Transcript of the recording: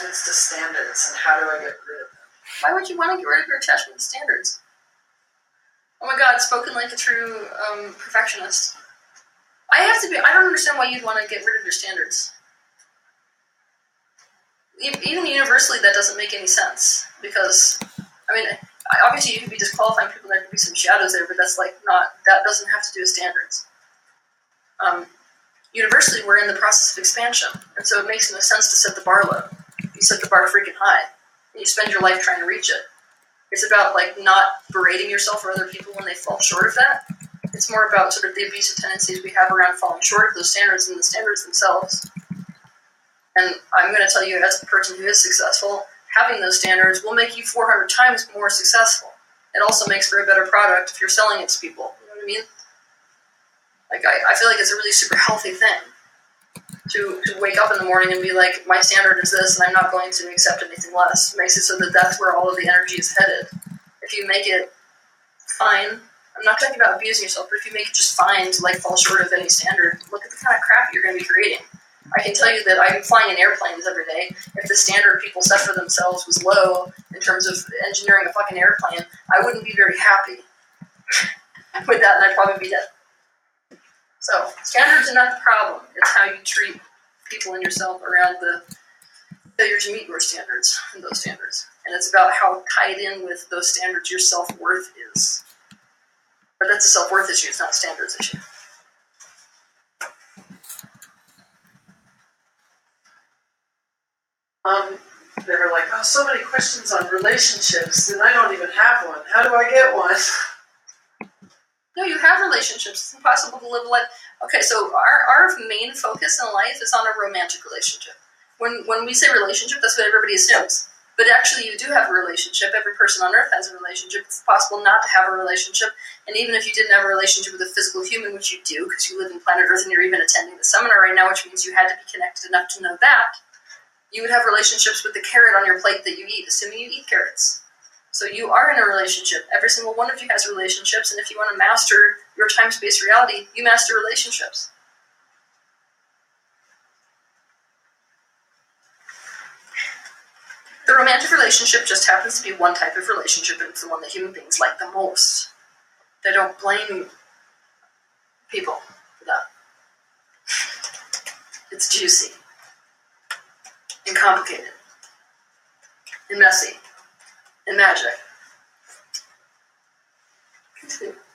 attachments to standards, and how do I get rid of them? Why would you want to get rid of your attachment to standards? Oh my god, spoken like a true um, perfectionist. I have to be. I don't understand why you'd want to get rid of your standards. Even universally, that doesn't make any sense because, I mean, obviously you could be disqualifying people. There could be some shadows there, but that's like not. That doesn't have to do with standards. Um, universally, we're in the process of expansion, and so it makes no sense to set the bar low. You set the bar freaking high, and you spend your life trying to reach it. It's about like not berating yourself or other people when they fall short of that. It's more about sort of the abusive tendencies we have around falling short of those standards and the standards themselves. And I'm going to tell you, as a person who is successful, having those standards will make you 400 times more successful. It also makes for a better product if you're selling it to people. You know what I mean? Like, I, I feel like it's a really super healthy thing to, to wake up in the morning and be like, my standard is this, and I'm not going to accept anything less. Makes it so that that's where all of the energy is headed. If you make it fine, I'm not talking about abusing yourself, but if you make it just fine to like fall short of any standard, look at the kind of crap you're going to be creating. I can tell you that I'm flying in airplanes every day. If the standard people set for themselves was low in terms of engineering a fucking airplane, I wouldn't be very happy with that, and I'd probably be dead. So standards are not the problem. It's how you treat people and yourself around the failure to meet your standards and those standards. And it's about how tied in with those standards your self worth is. But that's a self worth issue, it's not a standards issue. Um, they were like, oh, so many questions on relationships, and I don't even have one. How do I get one? No, you have relationships. It's impossible to live life. Okay, so our, our main focus in life is on a romantic relationship. When, when we say relationship, that's what everybody assumes. But actually, you do have a relationship. Every person on earth has a relationship. It's possible not to have a relationship. And even if you didn't have a relationship with a physical human, which you do because you live in planet Earth and you're even attending the seminar right now, which means you had to be connected enough to know that, you would have relationships with the carrot on your plate that you eat, assuming you eat carrots. So you are in a relationship. Every single one of you has relationships, and if you want to master your time space reality, you master relationships. The romantic relationship just happens to be one type of relationship, and it's the one that human beings like the most. They don't blame people for that. It's juicy and complicated and messy and magic. Continue.